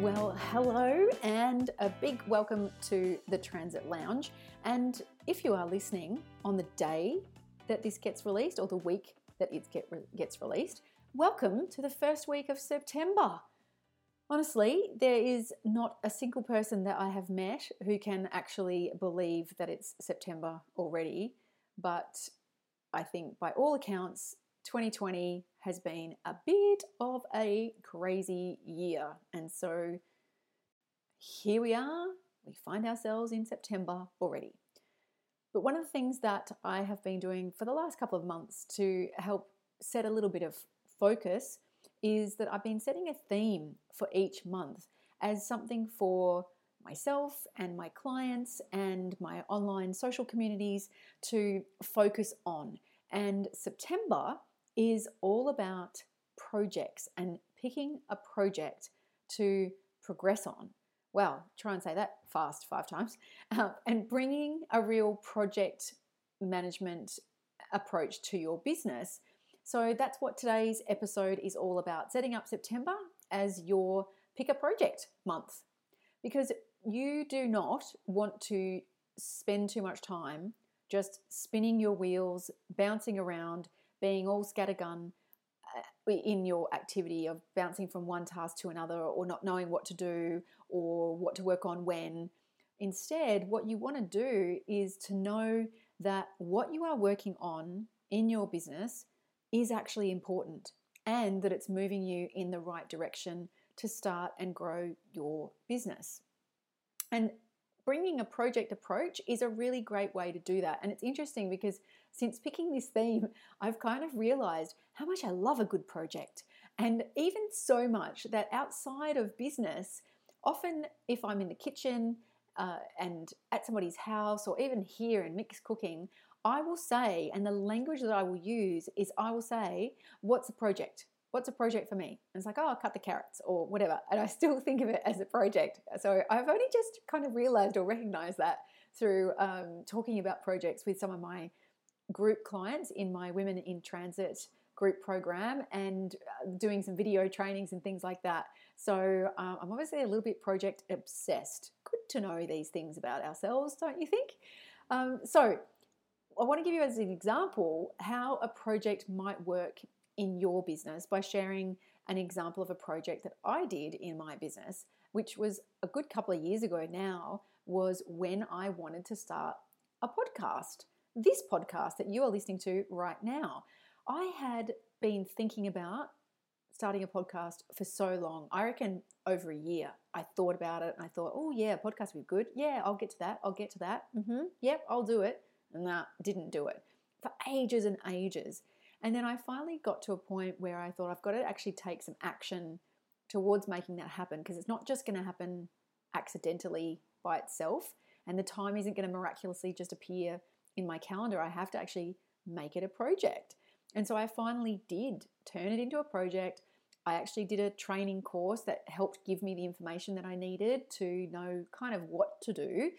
Well, hello, and a big welcome to the Transit Lounge. And if you are listening on the day that this gets released or the week that it get, gets released, welcome to the first week of September. Honestly, there is not a single person that I have met who can actually believe that it's September already. But I think by all accounts, 2020 has been a bit of a crazy year. And so here we are, we find ourselves in September already. But one of the things that I have been doing for the last couple of months to help set a little bit of focus is that I've been setting a theme for each month as something for myself and my clients and my online social communities to focus on. And September is all about projects and picking a project to progress on. Well, try and say that fast five times. Uh, and bringing a real project management approach to your business so that's what today's episode is all about setting up September as your pick a project month. Because you do not want to spend too much time just spinning your wheels, bouncing around, being all scattergun uh, in your activity of bouncing from one task to another or not knowing what to do or what to work on when. Instead, what you want to do is to know that what you are working on in your business is actually important and that it's moving you in the right direction to start and grow your business. And bringing a project approach is a really great way to do that. And it's interesting because since picking this theme, I've kind of realized how much I love a good project. And even so much that outside of business, often if I'm in the kitchen uh, and at somebody's house or even here in mixed cooking, I will say, and the language that I will use is I will say, What's a project? What's a project for me? And it's like, Oh, I'll cut the carrots or whatever. And I still think of it as a project. So I've only just kind of realized or recognized that through um, talking about projects with some of my group clients in my Women in Transit group program and uh, doing some video trainings and things like that. So um, I'm obviously a little bit project obsessed. Good to know these things about ourselves, don't you think? Um, so I want to give you as an example how a project might work in your business by sharing an example of a project that I did in my business, which was a good couple of years ago now, was when I wanted to start a podcast. This podcast that you are listening to right now. I had been thinking about starting a podcast for so long. I reckon over a year. I thought about it and I thought, oh, yeah, podcast would be good. Yeah, I'll get to that. I'll get to that. Mm-hmm. Yep, I'll do it and that didn't do it for ages and ages. And then I finally got to a point where I thought I've got to actually take some action towards making that happen because it's not just going to happen accidentally by itself and the time isn't going to miraculously just appear in my calendar. I have to actually make it a project. And so I finally did turn it into a project. I actually did a training course that helped give me the information that I needed to know kind of what to do.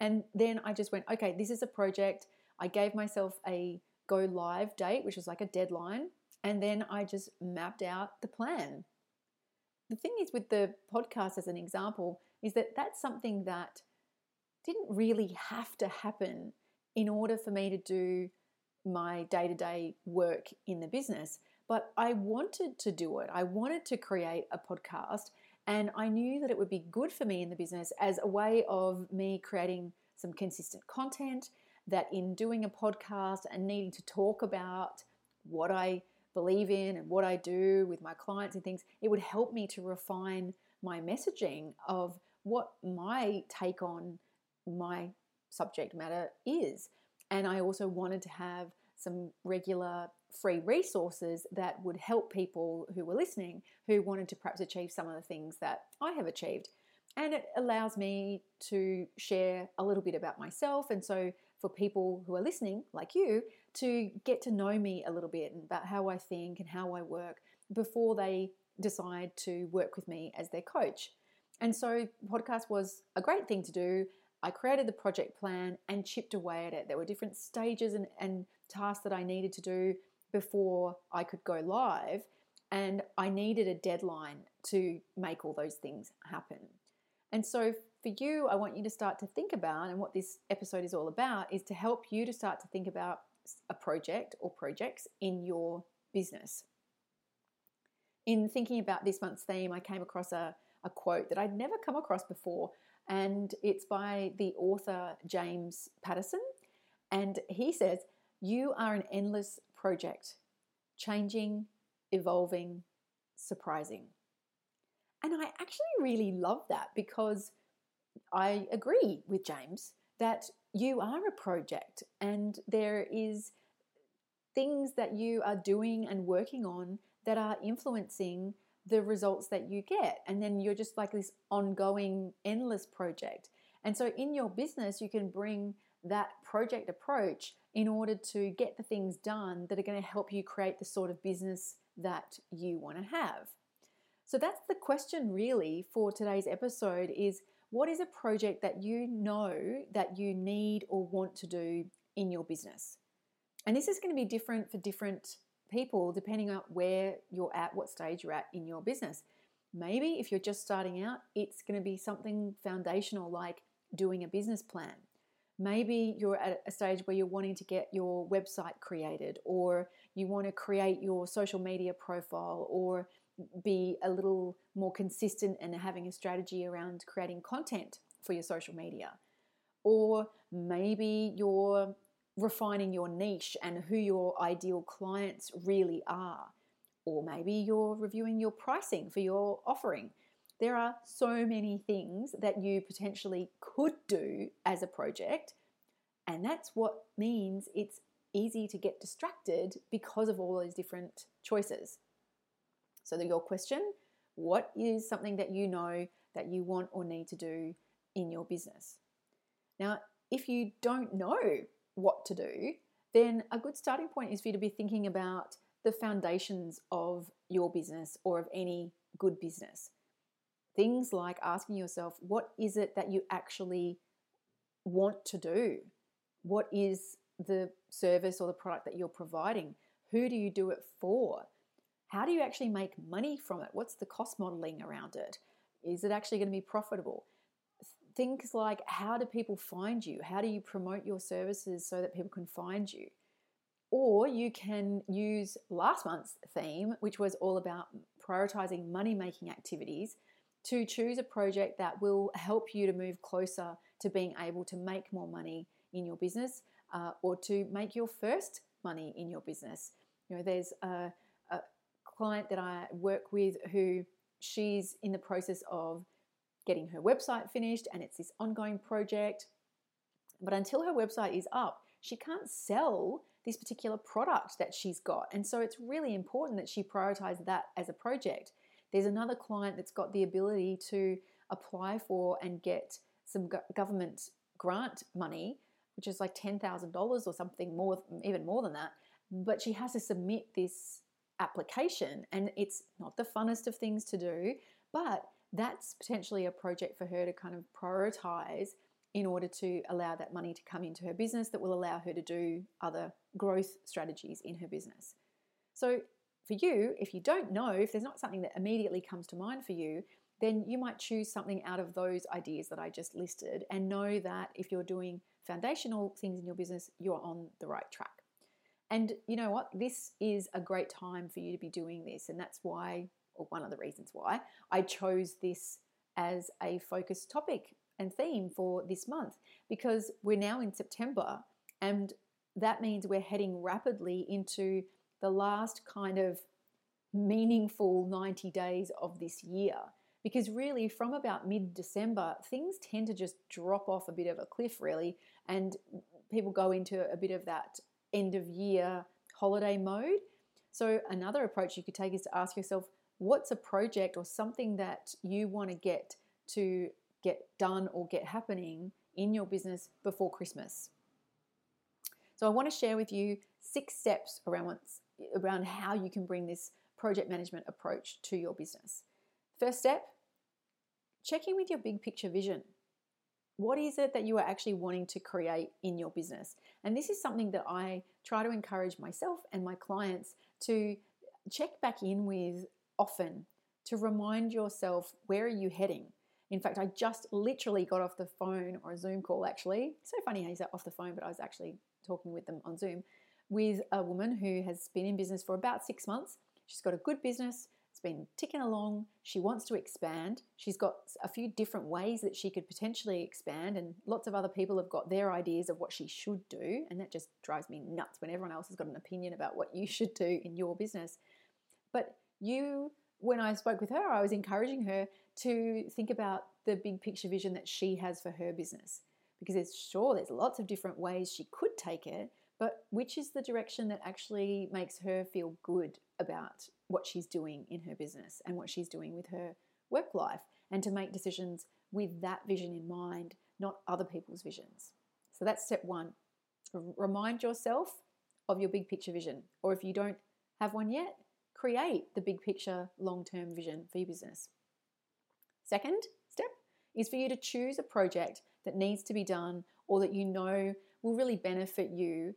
And then I just went, okay, this is a project. I gave myself a go live date, which was like a deadline. And then I just mapped out the plan. The thing is, with the podcast as an example, is that that's something that didn't really have to happen in order for me to do my day to day work in the business. But I wanted to do it. I wanted to create a podcast and I knew that it would be good for me in the business as a way of me creating some consistent content. That in doing a podcast and needing to talk about what I believe in and what I do with my clients and things, it would help me to refine my messaging of what my take on my subject matter is. And I also wanted to have some regular free resources that would help people who were listening who wanted to perhaps achieve some of the things that I have achieved. And it allows me to share a little bit about myself. And so, for people who are listening, like you, to get to know me a little bit about how I think and how I work before they decide to work with me as their coach. And so, podcast was a great thing to do. I created the project plan and chipped away at it. There were different stages and, and tasks that I needed to do before I could go live. And I needed a deadline to make all those things happen. And so for you, I want you to start to think about, and what this episode is all about, is to help you to start to think about a project or projects in your business. In thinking about this month's theme, I came across a, a quote that I'd never come across before, and it's by the author James Patterson. And he says, You are an endless project, changing, evolving, surprising. And I actually really love that because I agree with James that you are a project and there is things that you are doing and working on that are influencing the results that you get. And then you're just like this ongoing, endless project. And so in your business, you can bring that project approach in order to get the things done that are going to help you create the sort of business that you want to have. So that's the question really for today's episode is what is a project that you know that you need or want to do in your business? And this is going to be different for different people depending on where you're at, what stage you're at in your business. Maybe if you're just starting out, it's going to be something foundational like doing a business plan. Maybe you're at a stage where you're wanting to get your website created, or you want to create your social media profile, or be a little more consistent and having a strategy around creating content for your social media. Or maybe you're refining your niche and who your ideal clients really are. Or maybe you're reviewing your pricing for your offering. There are so many things that you potentially could do as a project, and that's what means it's easy to get distracted because of all those different choices. So, your question what is something that you know that you want or need to do in your business? Now, if you don't know what to do, then a good starting point is for you to be thinking about the foundations of your business or of any good business. Things like asking yourself, what is it that you actually want to do? What is the service or the product that you're providing? Who do you do it for? How do you actually make money from it? What's the cost modeling around it? Is it actually going to be profitable? Things like how do people find you? How do you promote your services so that people can find you? Or you can use last month's theme, which was all about prioritizing money making activities, to choose a project that will help you to move closer to being able to make more money in your business uh, or to make your first money in your business. You know, there's a, client that I work with who she's in the process of getting her website finished and it's this ongoing project. But until her website is up, she can't sell this particular product that she's got. And so it's really important that she prioritize that as a project. There's another client that's got the ability to apply for and get some government grant money, which is like $10,000 or something more, even more than that. But she has to submit this application. And it's not the funnest of things to do, but that's potentially a project for her to kind of prioritize in order to allow that money to come into her business that will allow her to do other growth strategies in her business. So, for you, if you don't know, if there's not something that immediately comes to mind for you, then you might choose something out of those ideas that I just listed and know that if you're doing foundational things in your business, you're on the right track. And you know what? This is a great time for you to be doing this. And that's why, or one of the reasons why, I chose this as a focus topic and theme for this month because we're now in September and that means we're heading rapidly into the last kind of meaningful 90 days of this year. Because really, from about mid December, things tend to just drop off a bit of a cliff, really, and people go into a bit of that end of year holiday mode. So, another approach you could take is to ask yourself what's a project or something that you want to get to get done or get happening in your business before Christmas. So, I want to share with you six steps around, around how you can bring this project management approach to your business. First step check in with your big picture vision. What is it that you are actually wanting to create in your business? And this is something that I try to encourage myself and my clients to check back in with often to remind yourself where are you heading? In fact, I just literally got off the phone or a Zoom call actually. So funny how you say off the phone, but I was actually talking with them on Zoom with a woman who has been in business for about six months. She's got a good business it's been ticking along. She wants to expand. She's got a few different ways that she could potentially expand, and lots of other people have got their ideas of what she should do. And that just drives me nuts when everyone else has got an opinion about what you should do in your business. But you, when I spoke with her, I was encouraging her to think about the big picture vision that she has for her business. Because there's sure there's lots of different ways she could take it, but which is the direction that actually makes her feel good about what she's doing in her business and what she's doing with her work life, and to make decisions with that vision in mind, not other people's visions. So that's step one. Remind yourself of your big picture vision, or if you don't have one yet, create the big picture long term vision for your business. Second step is for you to choose a project that needs to be done or that you know will really benefit you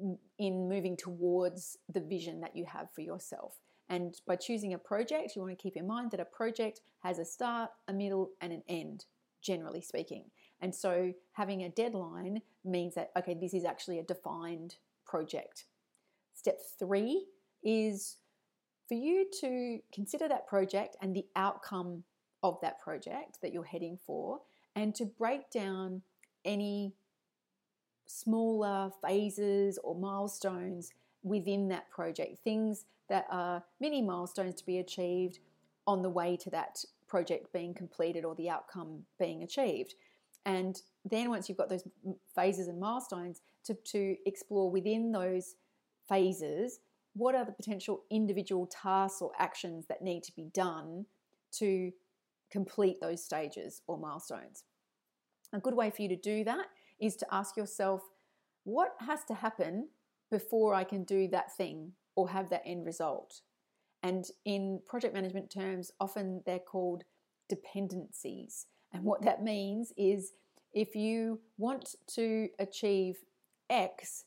mm, in moving towards the vision that you have for yourself. And by choosing a project, you want to keep in mind that a project has a start, a middle, and an end, generally speaking. And so having a deadline means that, okay, this is actually a defined project. Step three is for you to consider that project and the outcome of that project that you're heading for, and to break down any smaller phases or milestones within that project, things that are mini milestones to be achieved on the way to that project being completed or the outcome being achieved. And then once you've got those phases and milestones, to, to explore within those phases what are the potential individual tasks or actions that need to be done to complete those stages or milestones. A good way for you to do that is to ask yourself, what has to happen before I can do that thing or have that end result? And in project management terms, often they're called dependencies. And what that means is if you want to achieve X,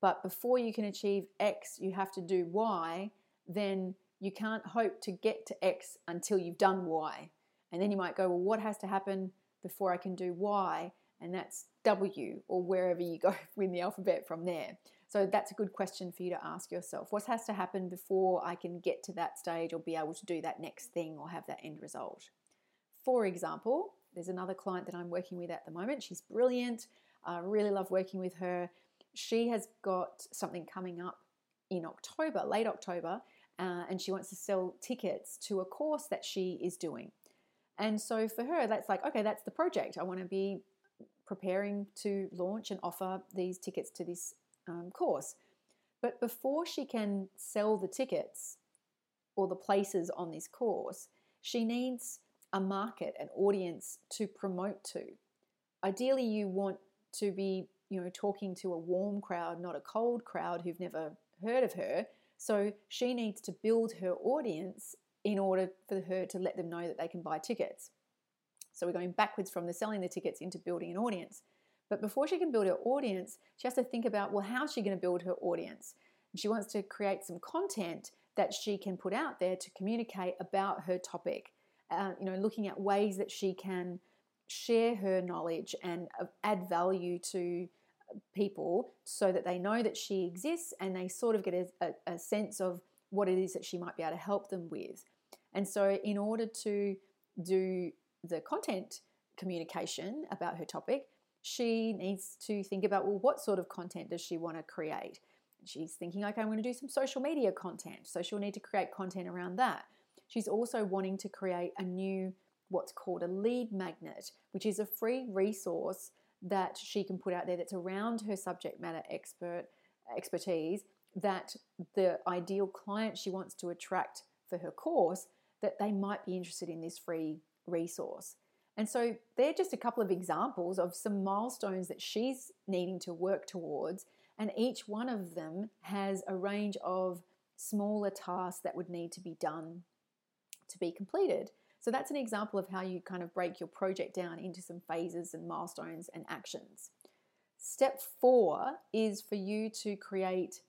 but before you can achieve X, you have to do Y, then you can't hope to get to X until you've done Y. And then you might go, well, what has to happen before I can do Y? and that's W or wherever you go in the alphabet from there. So that's a good question for you to ask yourself. What has to happen before I can get to that stage or be able to do that next thing or have that end result? For example, there's another client that I'm working with at the moment. She's brilliant. I really love working with her. She has got something coming up in October, late October, uh, and she wants to sell tickets to a course that she is doing. And so for her, that's like, okay, that's the project. I want to be preparing to launch and offer these tickets to this um, course. But before she can sell the tickets or the places on this course, she needs a market, an audience to promote to. Ideally, you want to be, you know, talking to a warm crowd, not a cold crowd who've never heard of her. So she needs to build her audience in order for her to let them know that they can buy tickets. So we're going backwards from the selling the tickets into building an audience. But before she can build her audience, she has to think about well, how's she going to build her audience? She wants to create some content that she can put out there to communicate about her topic. Uh, you know, looking at ways that she can share her knowledge and uh, add value to people so that they know that she exists and they sort of get a, a, a sense of what it is that she might be able to help them with. And so, in order to do the content communication about her topic, she needs to think about well, what sort of content does she want to create? She's thinking, okay, I'm going to do some social media content. So she'll need to create content around that. She's also wanting to create a new, what's called a lead magnet, which is a free resource that she can put out there that's around her subject matter expert expertise that the ideal client she wants to attract for her course that they might be interested in this free resource. And so they're just a couple of examples of some milestones that she's needing to work towards. And each one of them has a range of smaller tasks that would need to be done to be completed. So that's an example of how you kind of break your project down into some phases and milestones and actions. Step four is for you to create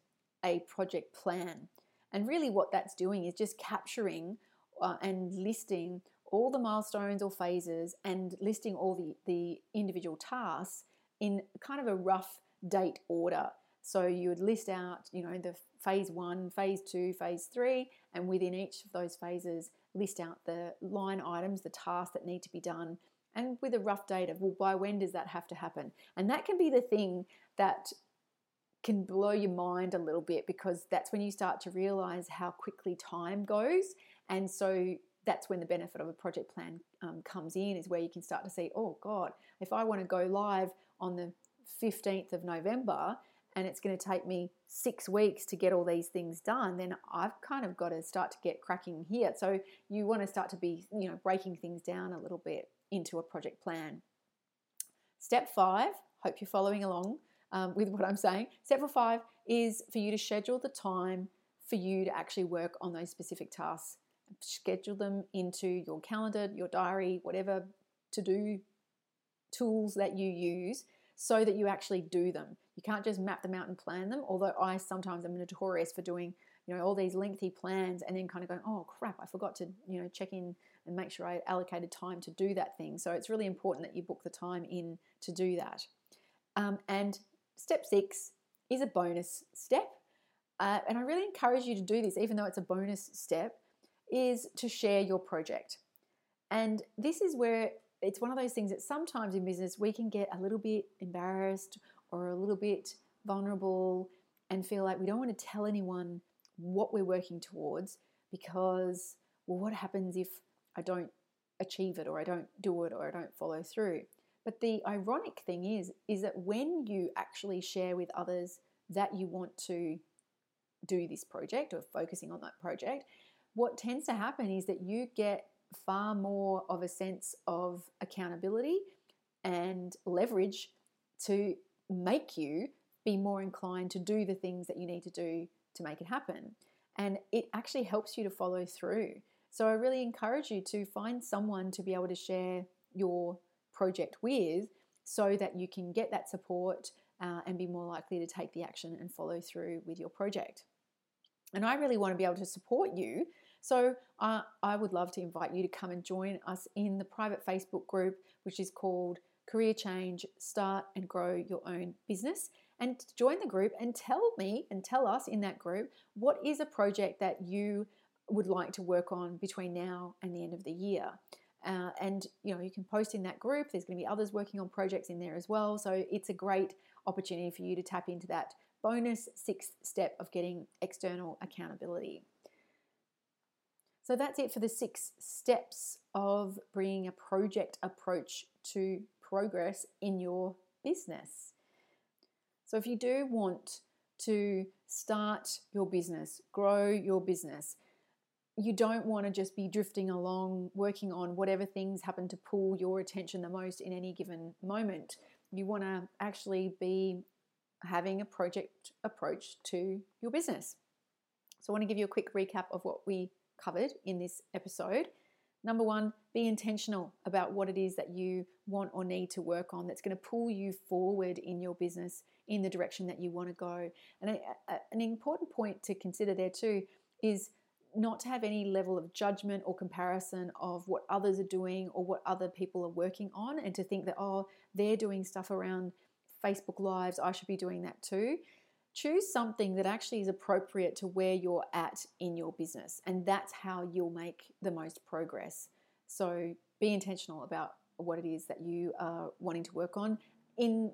a project plan. And really, what that's doing is just capturing uh, and listing all the milestones or phases and listing all the, the individual tasks in kind of a rough date order. So you would list out, you know, the phase one, phase two, phase three, and within each of those phases, list out the line items, the tasks that need to be done, and with a rough date of, well, by when does that have to happen? And that can be the thing that can blow your mind a little bit because that's when you start to realize how quickly time goes. And so that's when the benefit of a project plan um, comes in, is where you can start to see, oh God, if I want to go live on the 15th of November and it's going to take me six weeks to get all these things done, then I've kind of got to start to get cracking here. So you want to start to be, you know, breaking things down a little bit into a project plan. Step five, hope you're following along um, with what I'm saying. Step five is for you to schedule the time for you to actually work on those specific tasks schedule them into your calendar, your diary, whatever to do tools that you use so that you actually do them. You can't just map them out and plan them, although I sometimes am notorious for doing, you know, all these lengthy plans and then kind of going, oh crap, I forgot to, you know, check in and make sure I allocated time to do that thing. So it's really important that you book the time in to do that. Um, and step six is a bonus step. Uh, and I really encourage you to do this, even though it's a bonus step, is to share your project. And this is where it's one of those things that sometimes in business we can get a little bit embarrassed or a little bit vulnerable and feel like we don't want to tell anyone what we're working towards because, well, what happens if I don't achieve it or I don't do it or I don't follow through? But the ironic thing is, is that when you actually share with others that you want to do this project or focusing on that project, what tends to happen is that you get far more of a sense of accountability and leverage to make you be more inclined to do the things that you need to do to make it happen. And it actually helps you to follow through. So I really encourage you to find someone to be able to share your project with so that you can get that support uh, and be more likely to take the action and follow through with your project. And I really want to be able to support you so uh, I would love to invite you to come and join us in the private Facebook group, which is called Career Change Start and Grow Your Own Business. And join the group and tell me and tell us in that group what is a project that you would like to work on between now and the end of the year. Uh, and you know you can post in that group there's going to be others working on projects in there as well so it's a great opportunity for you to tap into that bonus sixth step of getting external accountability so that's it for the six steps of bringing a project approach to progress in your business. So if you do want to start your business, grow your business, you don't want to just be drifting along working on whatever things happen to pull your attention the most in any given moment. You want to actually be having a project approach to your business. So I want to give you a quick recap of what we covered in this episode. Number one, be intentional about what it is that you want or need to work on that's going to pull you forward in your business in the direction that you want to go. And a, a, an important point to consider there too is not to have any level of judgment or comparison of what others are doing or what other people are working on and to think that, oh, they're doing stuff around Facebook Lives, I should be doing that too choose something that actually is appropriate to where you're at in your business. And that's how you'll make the most progress. So be intentional about what it is that you are wanting to work on in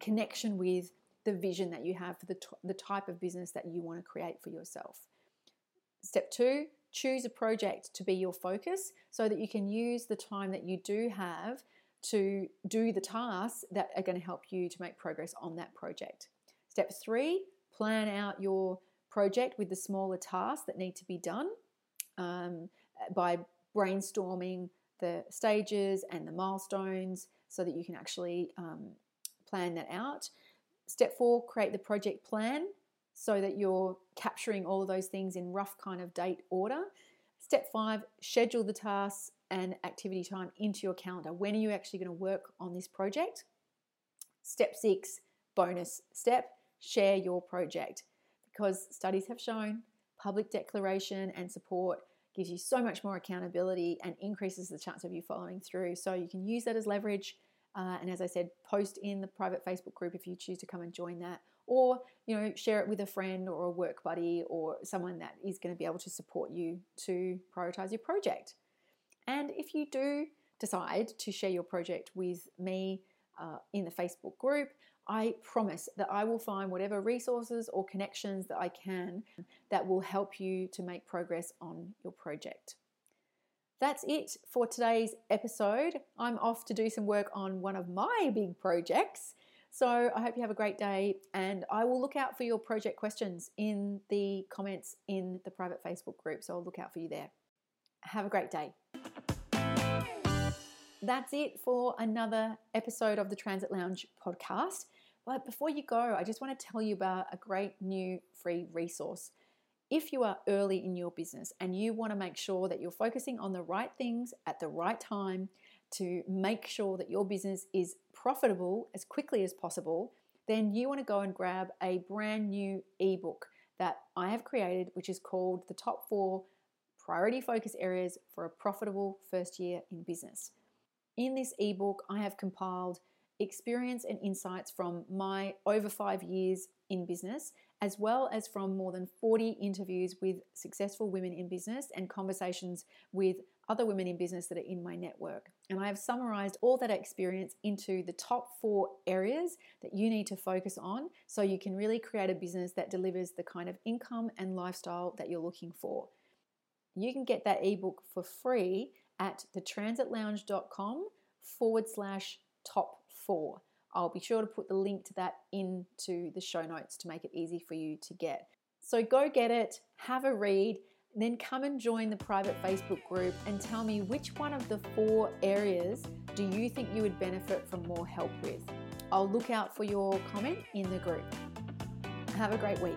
connection with the vision that you have for the, t- the type of business that you want to create for yourself. Step two, choose a project to be your focus so that you can use the time that you do have to do the tasks that are going to help you to make progress on that project. Step three, plan out your project with the smaller tasks that need to be done um, by brainstorming the stages and the milestones so that you can actually um, plan that out. Step four, create the project plan so that you're capturing all of those things in rough kind of date order. Step five, schedule the tasks and activity time into your calendar. When are you actually going to work on this project? Step six, bonus step, share your project because studies have shown public declaration and support gives you so much more accountability and increases the chance of you following through. So you can use that as leverage. Uh, and as I said, post in the private Facebook group if you choose to come and join that, or you know share it with a friend or a work buddy or someone that is going to be able to support you to prioritize your project. And if you do decide to share your project with me uh, in the Facebook group, I promise that I will find whatever resources or connections that I can that will help you to make progress on your project. That's it for today's episode. I'm off to do some work on one of my big projects. So I hope you have a great day and I will look out for your project questions in the comments in the private Facebook group. So I'll look out for you there. Have a great day. That's it for another episode of the Transit Lounge podcast. But before you go, I just want to tell you about a great new free resource. If you are early in your business and you want to make sure that you're focusing on the right things at the right time to make sure that your business is profitable as quickly as possible, then you want to go and grab a brand new ebook that I have created, which is called The Top Four Priority Focus Areas for a Profitable First Year in Business. In this ebook, I have compiled experience and insights from my over five years in business, as well as from more than 40 interviews with successful women in business and conversations with other women in business that are in my network. And I have summarized all that experience into the top four areas that you need to focus on so you can really create a business that delivers the kind of income and lifestyle that you're looking for. You can get that ebook for free at thetransitlounge.com forward slash top four. I'll be sure to put the link to that into the show notes to make it easy for you to get. So go get it, have a read, then come and join the private Facebook group and tell me which one of the four areas do you think you would benefit from more help with. I'll look out for your comment in the group. Have a great week.